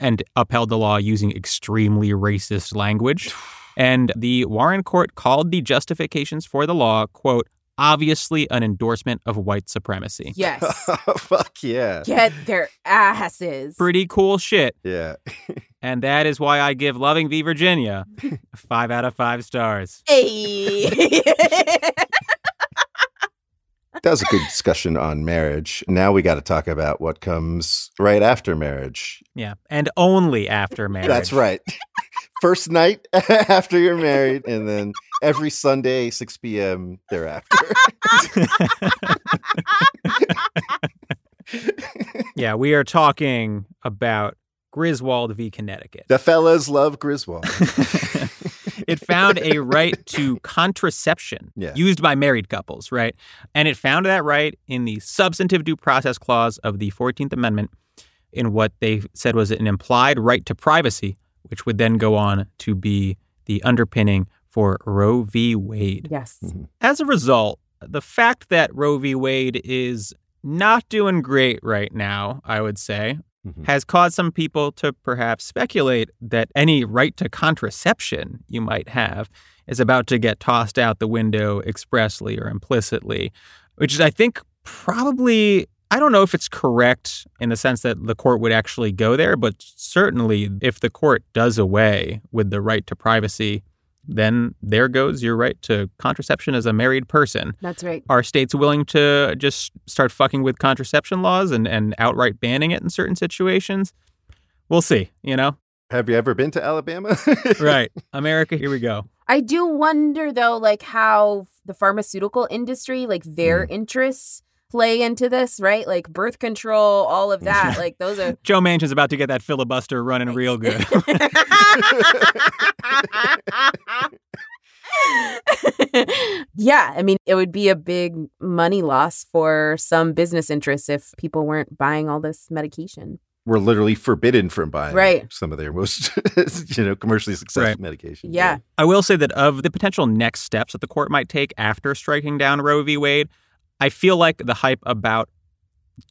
S4: and upheld the law using extremely racist language. And the Warren court called the justifications for the law, quote, obviously an endorsement of white supremacy.
S5: Yes.
S6: Fuck yeah,
S5: Get their asses.
S4: Pretty cool shit.
S6: yeah.
S4: And that is why I give Loving v. Virginia five out of five stars.
S5: Hey.
S6: That was a good discussion on marriage. Now we got to talk about what comes right after marriage.
S4: Yeah. And only after marriage.
S6: That's right. First night after you're married, and then every Sunday, 6 p.m. thereafter.
S4: Yeah. We are talking about Griswold v. Connecticut.
S6: the fellas love Griswold.
S4: It found a right to contraception
S6: Yeah.
S4: used by married couples, right? And it found that right in the substantive due process clause of the 14th Amendment in what they said was an implied right to privacy, which would then go on to be the underpinning for Roe v. Wade.
S5: yes. Mm-hmm.
S4: As a result, the fact that Roe v. Wade is not doing great right now, I would say,
S6: Mhm.
S4: has caused some people to perhaps speculate that any right to contraception you might have is about to get tossed out the window expressly or implicitly, which is, I think, probably. I don't know if it's correct in the sense that the court would actually go there, but certainly if the court does away with the right to privacy, then there goes your right to contraception as a married person.
S5: That's right.
S4: Are states willing to just start fucking with contraception laws and, and outright banning it in certain situations? We'll see, you know?
S6: Have you ever been to Alabama?
S4: right. America, here we go.
S5: I do wonder though, like how the pharmaceutical industry, like their hmm. interests play into this, right? Like birth control, all of that. like those are
S4: Joe Manchin's about to get that filibuster running real good.
S5: yeah, I mean, it would be a big money loss for some business interests if people weren't buying all this medication.
S6: We're literally forbidden from buying
S5: Right.
S6: some of their most, you know, commercially successful
S4: Right.
S6: medication.
S5: Yeah.
S4: I will say that of the potential next steps that the court might take after striking down Roe v. Wade, I feel like the hype about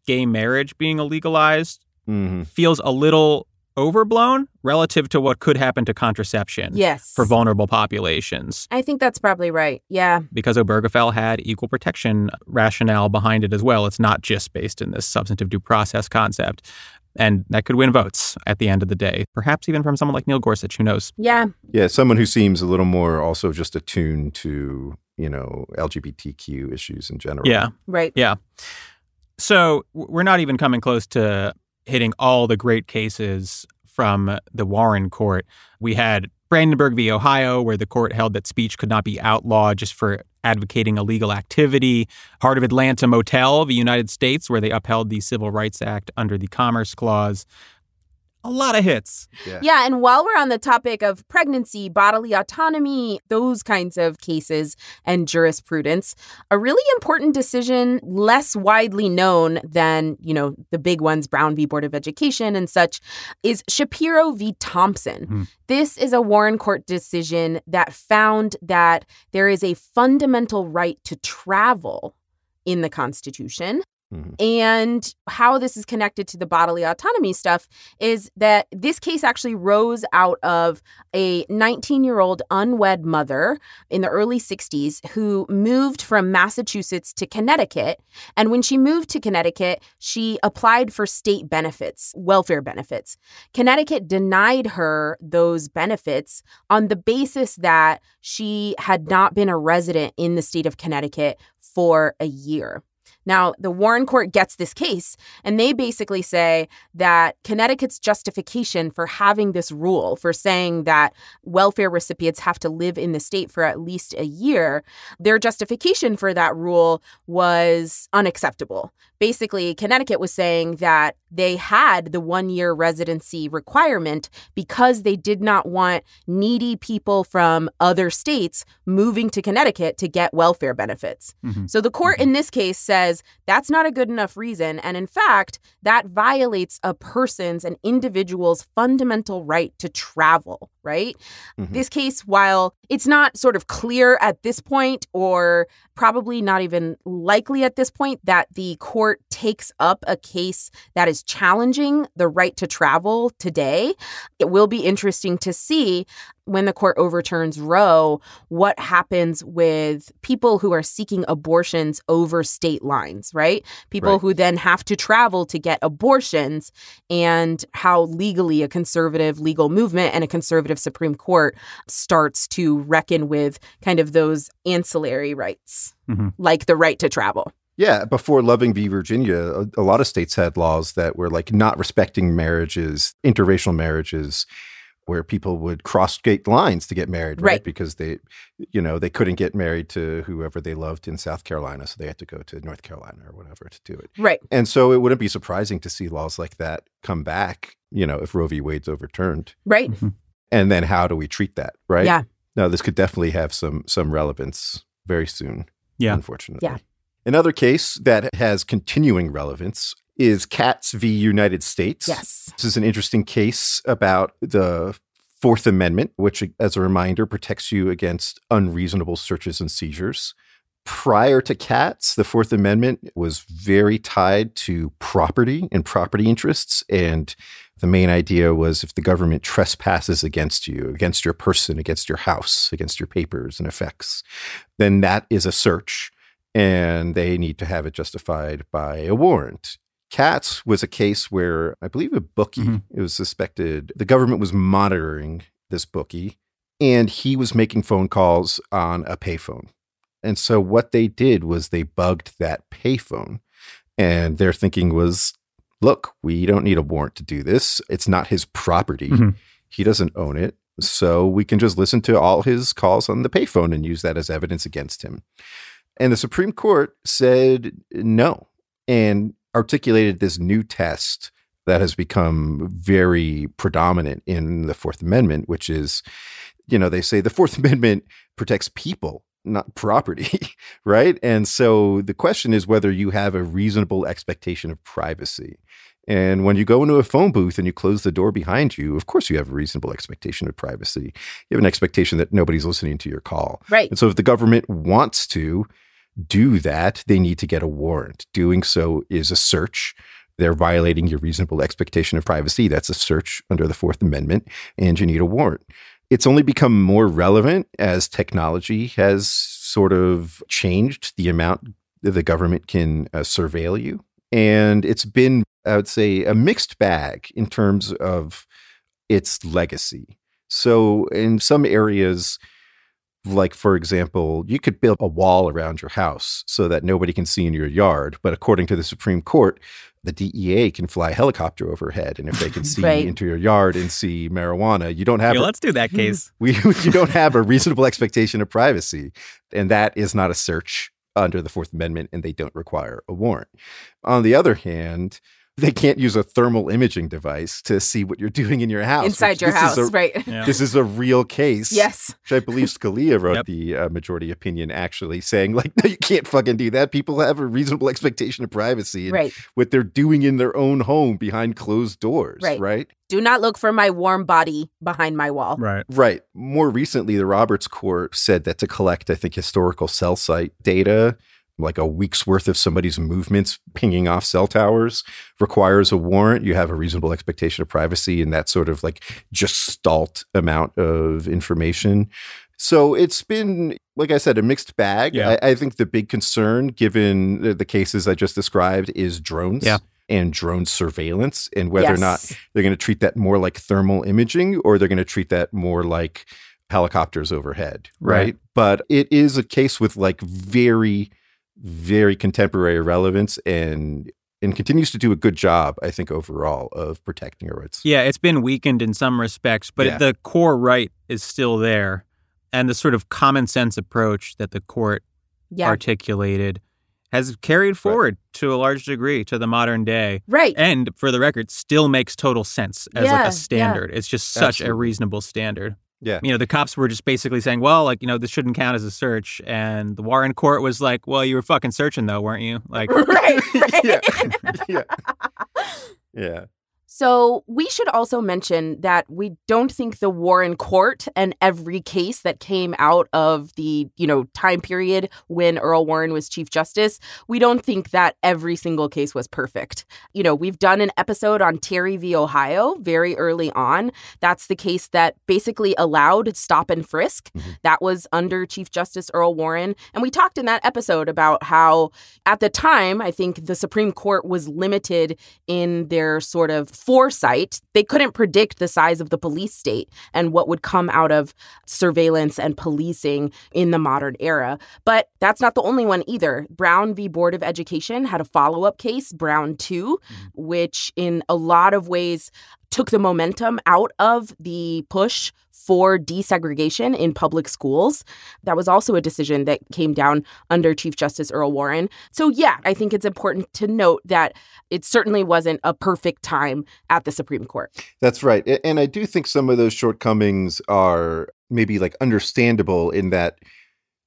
S4: gay marriage being legalized
S6: hmm
S4: feels a little overblown relative to what could happen to contraception
S5: Yes.
S4: for vulnerable populations.
S5: I think that's probably right. Yeah.
S4: Because Obergefell had equal protection rationale behind it as well. It's not just based in this substantive due process concept. And that could win votes at the end of the day, perhaps even from someone like Neil Gorsuch, who knows?
S5: Yeah.
S6: Yeah, someone who seems a little more also just attuned to, you know, LGBTQ issues in general.
S4: Yeah.
S5: Right.
S4: Yeah. So we're not even coming close to hitting all the great cases from the Warren court. We had Brandenburg v. Ohio, where the court held that speech could not be outlawed just for advocating illegal activity. Heart of Atlanta Motel v. United States, where they upheld the Civil Rights Act under the Commerce Clause. A lot of hits.
S5: Yeah, and while we're on the topic of pregnancy, bodily autonomy, those kinds of cases and jurisprudence, a really important decision, less widely known than, you know, the big ones, Brown v. Board of Education and such, is Shapiro v. Thompson.
S4: Hmm.
S5: This is a Warren Court decision that found that there is a fundamental right to travel in the Constitution.
S6: Mhm.
S5: And how this is connected to the bodily autonomy stuff is that this case actually rose out of a 19 year old unwed mother in the early 60s who moved from Massachusetts to Connecticut. And when she moved to Connecticut, she applied for state benefits, welfare benefits. Connecticut denied her those benefits on the basis that she had not been a resident in the state of Connecticut for a year. Now, the Warren court gets this case, and they basically say that Connecticut's justification for having this rule, for saying that welfare recipients have to live in the state for at least a year, their justification for that rule was unacceptable. Basically, Connecticut was saying that they had the one year residency requirement because they did not want needy people from other states moving to Connecticut to get welfare benefits.
S4: Mhm.
S5: So the court in this case says that's not a good enough reason. And in fact, that violates a person's, an individual's fundamental right to travel, right?
S6: Mhm.
S5: This case, while it's not sort of clear at this point, or probably not even likely at this point, that the court takes up a case that is challenging the right to travel today, it will be interesting to see when the court overturns Roe what happens with people who are seeking abortions over state lines, right? People
S6: Right.
S5: who then have to travel to get abortions and how legally a conservative legal movement and a conservative Supreme Court starts to reckon with kind of those ancillary rights,
S4: Mhm.
S5: like the right to travel.
S6: Yeah, before Loving v. Virginia, a, a lot of states had laws that were like not respecting marriages, interracial marriages, where people would cross state lines to get married, right?
S5: Right.
S6: Because they, you know, they couldn't get married to whoever they loved in South Carolina, so they had to go to North Carolina or whatever to do it.
S5: Right.
S6: And so it wouldn't be surprising to see laws like that come back, you know, if Roe v. Wade's overturned.
S5: Right.
S6: And then how do we treat that, right?
S5: Yeah.
S6: No, this could definitely have some some relevance very soon.
S4: Yeah.
S6: Unfortunately.
S5: Yeah.
S6: Another case that has continuing relevance is Katz v. United States.
S5: Yes.
S6: This is an interesting case about the Fourth Amendment, which, as a reminder, protects you against unreasonable searches and seizures. Prior to Katz, the Fourth Amendment was very tied to property and property interests. And the main idea was if the government trespasses against you, against your person, against your house, against your papers and effects, then that is a search and they need to have it justified by a warrant. Katz was a case where I believe a bookie,
S4: Mhm.
S6: it was suspected the government was monitoring this bookie and he was making phone calls on a payphone. And so what they did was they bugged that payphone. And their thinking was, look, we don't need a warrant to do this. It's not his property.
S4: Mhm.
S6: He doesn't own it. So we can just listen to all his calls on the payphone and use that as evidence against him. And the Supreme Court said no and articulated this new test that has become very predominant in the Fourth Amendment, which is, you know, they say the Fourth Amendment protects people, not property, right? And so the question is whether you have a reasonable expectation of privacy. And when you go into a phone booth and you close the door behind you, of course you have a reasonable expectation of privacy. You have an expectation that nobody's listening to your call.
S5: Right.
S6: And so if the government wants to do that, they need to get a warrant. Doing so is a search. They're violating your reasonable expectation of privacy. That's a search under the Fourth Amendment, and you need a warrant. It's only become more relevant as technology has sort of changed the amount the government can uh, surveil you. And it's been, I would say, a mixed bag in terms of its legacy. So, in some areas, like for example, you could build a wall around your house so that nobody can see in your yard. But according to the Supreme Court, the DEA can fly a helicopter overhead, and if they can see
S5: Right.
S6: into your yard and see marijuana, you don't have
S4: Yeah,
S6: a-
S4: let's do that case.
S6: we you don't have a reasonable expectation of privacy, and that is not a search under the Fourth Amendment, and they don't require a warrant. On the other hand, they can't use a thermal imaging device to see what you're doing in your house.
S5: Inside your house,
S6: a,
S5: right?
S4: Yeah.
S6: This is a real case.
S5: Yes.
S6: Which I believe Scalia wrote
S4: Yep.
S6: the uh, majority opinion actually saying, like, no, you can't fucking do that. People have a reasonable expectation of privacy and
S5: Right.
S6: what they're doing in their own home behind closed doors.
S5: Right.
S6: Right.
S5: Do not look for my warm body behind my wall.
S4: Right.
S6: Right. More recently, the Roberts Court said that to collect, I think, historical cell site data, like a week's worth of somebody's movements pinging off cell towers, requires a warrant. You have a reasonable expectation of privacy and that sort of like gestalt amount of information. So it's been, like I said, a mixed bag.
S4: Yeah.
S6: I, I think the big concern, given the, the cases I just described, is drones.
S4: Yeah.
S6: And drone surveillance, and whether or not they're going to treat that more like thermal imaging or they're going to treat that more like helicopters overhead right?
S4: Right.
S6: but it is a case with like very very contemporary relevance and and continues to do a good job i think overall of protecting our rights
S4: Yeah, it's been weakened in some respects, but
S6: Yeah.
S4: the core right is still there. And the sort of common sense approach that the court
S5: Yeah.
S4: articulated has carried forward to a large degree to the modern day.
S5: right.
S4: And for the record, still makes total sense as
S5: Yeah,
S4: like a standard. It's just such a reasonable standard.
S6: Yeah
S4: You know, the cops were just basically saying, well, like, you know, this shouldn't count as a search. And the Warren court was like, well, you were fucking searching though, weren't you? Like,
S5: right. right.
S6: yeah yeah yeah
S5: So we should also mention that we don't think the Warren court and every case that came out of the, you know, time period when Earl Warren was Chief Justice, we don't think that every single case was perfect. You know, we've done an episode on Terry v. Ohio very early on. That's the case that basically allowed stop and frisk.
S6: Mhm.
S5: That was under Chief Justice Earl Warren. And we talked in that episode about how at the time, I think the Supreme Court was limited in their sort of foresight. They couldn't predict the size of the police state and what would come out of surveillance and policing in the modern era. But that's not the only one either. Brown v. Board of Education had a follow up case, Brown 2, mm-hmm. which in a lot of ways took the momentum out of the push for desegregation in public schools. That was also a decision that came down under Chief Justice Earl Warren. So, yeah, I think it's important to note that it certainly wasn't a perfect time at the Supreme Court.
S6: That's right. And I do think some of those shortcomings are maybe like understandable in that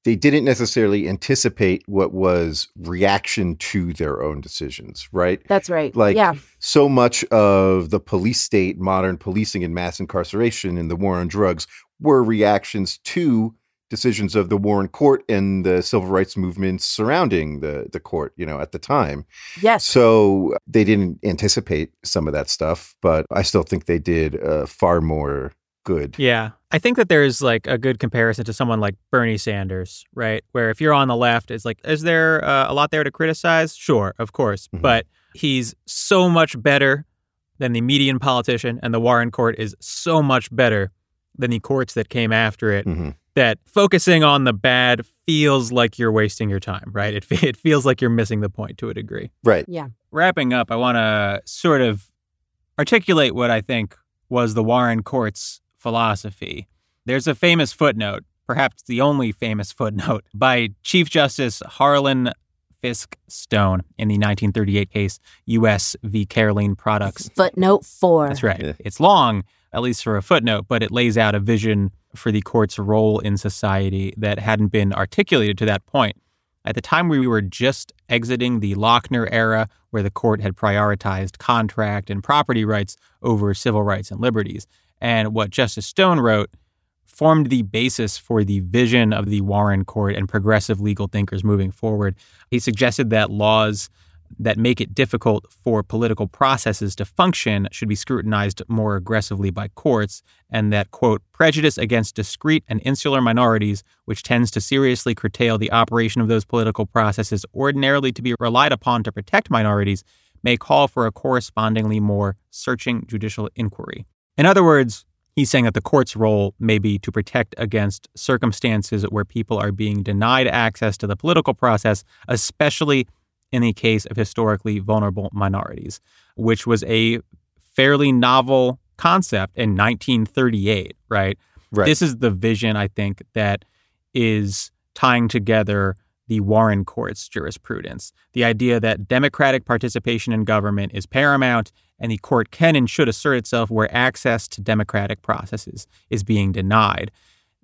S6: they didn't necessarily anticipate what was reaction to their own decisions, right?
S5: That's right.
S6: Like
S5: yeah,
S6: so much of the police state, modern policing and mass incarceration and the war on drugs were reactions to decisions of the Warren court and the civil rights movements surrounding the the court, you know, at the time.
S5: yes.
S6: So they didn't anticipate some of that stuff, but I still think they did uh, far more good.
S4: Yeah. I think that there's like a good comparison to someone like Bernie Sanders, right? Where if you're on the left, it's like, is there uh, a lot there to criticize? Sure, of course.
S6: Mhm.
S4: But he's so much better than the median politician, and the Warren court is so much better than the courts that came after it
S6: hmm
S4: that focusing on the bad feels like you're wasting your time, right? It, it feels like you're missing the point to a degree.
S6: Right. Yeah.
S4: Wrapping up, I want to sort of articulate what I think was the Warren Court's philosophy. There's a famous footnote, perhaps the only famous footnote, by Chief Justice Harlan Fiske Stone in the 1938 case U.S. v. Carolene Products.
S5: Footnote four.
S4: That's right.
S6: Yeah.
S4: It's long, at least for a footnote, but it lays out a vision for the court's role in society that hadn't been articulated to that point. At the time we were just exiting the Lochner era, where the court had prioritized contract and property rights over civil rights and liberties. And what Justice Stone wrote formed the basis for the vision of the Warren Court and progressive legal thinkers moving forward. He suggested that laws that make it difficult for political processes to function should be scrutinized more aggressively by courts, and that, quote, prejudice against discrete and insular minorities, which tends to seriously curtail the operation of those political processes ordinarily to be relied upon to protect minorities, may call for a correspondingly more searching judicial inquiry. In other words, He's saying that the court's role may be to protect against circumstances where people are being denied access to the political process, especially in the case of historically vulnerable minorities, which was a fairly novel concept in 1938, right?
S6: Right.
S4: This is the vision, I think, that is tying together the Warren Court's jurisprudence. The idea that democratic participation in government is paramount and the court can and should assert itself where access to democratic processes is being denied.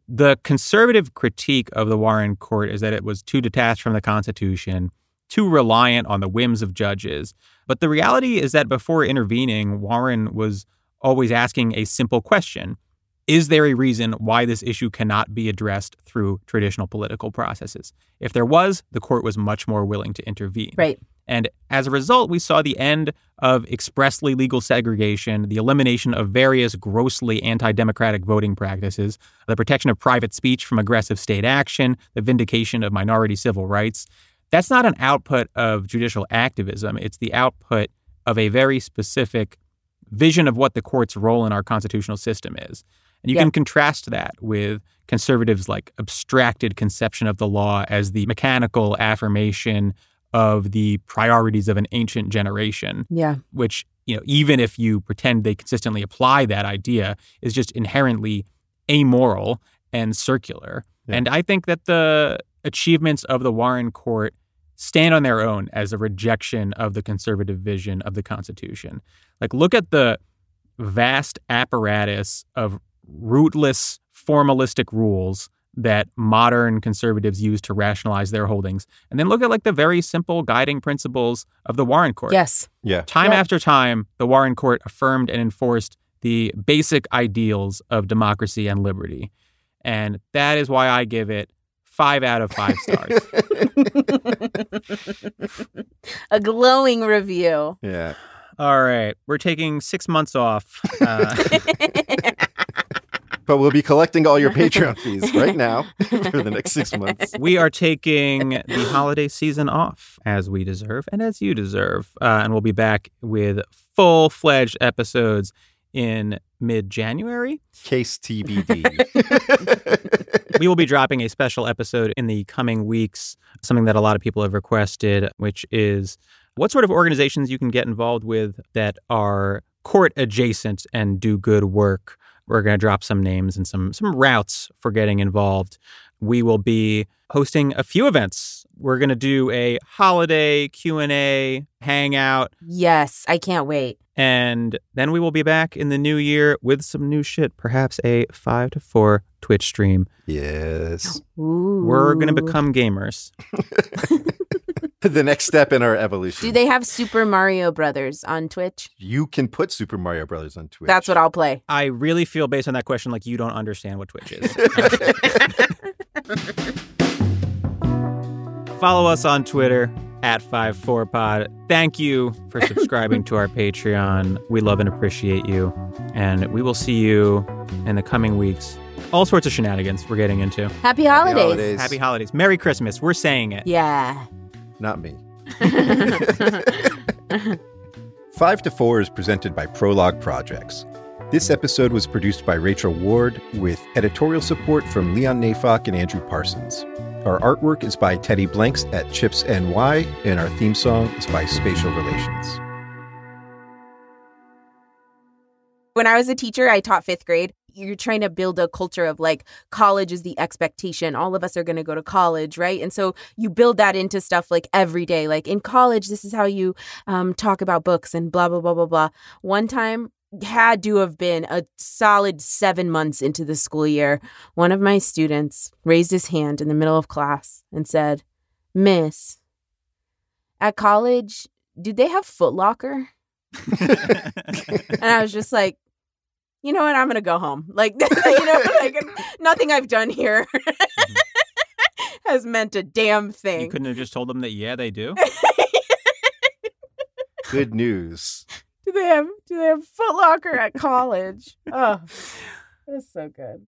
S4: The conservative critique of the Warren Court is that it was too detached from the Constitution, too reliant on the whims of judges. But the reality is that before intervening, Warren was always asking a simple question Is there a reason why this issue cannot be addressed through traditional political processes? If there was, the court was much more willing to intervene.
S5: Right.
S4: And as a result, we saw the end of expressly legal segregation, the elimination of various grossly anti democratic voting practices, the protection of private speech from aggressive state action, the vindication of minority civil rights. That's not an output of judicial activism, it's the output of a very specific vision of what the court's role in our constitutional system is. And you
S5: Yeah.
S4: can contrast that with conservatives' like abstracted conception of the law as the mechanical affirmation of the priorities of an ancient generation,
S5: Yeah.
S4: which, you know, even if you pretend they consistently apply that idea, is just inherently amoral and circular.
S6: Yeah.
S4: And I think that the achievements of the Warren Court stand on their own as a rejection of the conservative vision of the Constitution. Like, look at the vast apparatus of rootless, formalistic rules that modern conservatives use to rationalize their holdings. And then look at like the very simple guiding principles of the Warren Court.
S5: Yes.
S6: yeah.
S4: Time
S5: Yep.
S4: after time, the Warren Court affirmed and enforced the basic ideals of democracy and liberty. And that is why I give it five out of five stars.
S5: A glowing review.
S6: Yeah.
S4: All right. We're taking six months off. Uh,
S6: But we'll be collecting all your Patreon fees right now for the next six months.
S4: we are taking the holiday season off as we deserve and as you deserve. Uh, and we'll be back with full fledged episodes in mid January.
S6: Case TBD.
S4: we will be dropping a special episode in the coming weeks, something that a lot of people have requested, which is what sort of organizations you can get involved with that are court adjacent and do good work. We're going to drop some names and some some routes for getting involved. We will be hosting a few events. We're going to do a holiday Q&A hangout
S5: Yes. I can't wait.
S4: and then we will be back in the new year with some new shit, perhaps a 5 to 4 Twitch stream.
S6: yes.
S5: Ooh.
S4: We're going to become gamers.
S6: The next step in our evolution.
S5: Do they have Super Mario Brothers on Twitch?
S6: you can put Super Mario Brothers on Twitch.
S5: That's what I'll play.
S4: I really feel based on that question like you don't understand what Twitch is. Follow us on Twitter at 54pod. Thank you for subscribing to our Patreon. We love and appreciate you. And we will see you in the coming weeks. All sorts of shenanigans we're getting into.
S5: Happy
S6: Happy
S5: holidays.
S6: holidays.
S4: Happy holidays. Merry Christmas. We're saying it.
S5: Yeah.
S6: Not me. Five to Four is presented by Prologue Projects. This episode was produced by Rachel Ward with editorial support from Leon Nafok and Andrew Parsons. Our artwork is by Teddy Blanks at Chips NY, and our theme song is by Spatial Relations.
S5: when I was a teacher, I taught fifth grade. You're trying to build a culture of like college is the expectation. All of us are going to go to college, right? And so you build that into stuff like every day. Like in college, this is how you um, talk about books and blah, blah, blah, blah, blah. One time, had to have been a solid seven months into the school year. One of my students raised his hand in the middle of class and said, Miss, at college, do they have Foot Locker? and I was just like, you know what? I'm gonna go home. Like, you know, like nothing I've done here mm-hmm. has meant a damn thing.
S4: You couldn't have just told them that, yeah, they do.
S6: Good news.
S5: do they have do they have Foot Locker at college? Oh, that's so good.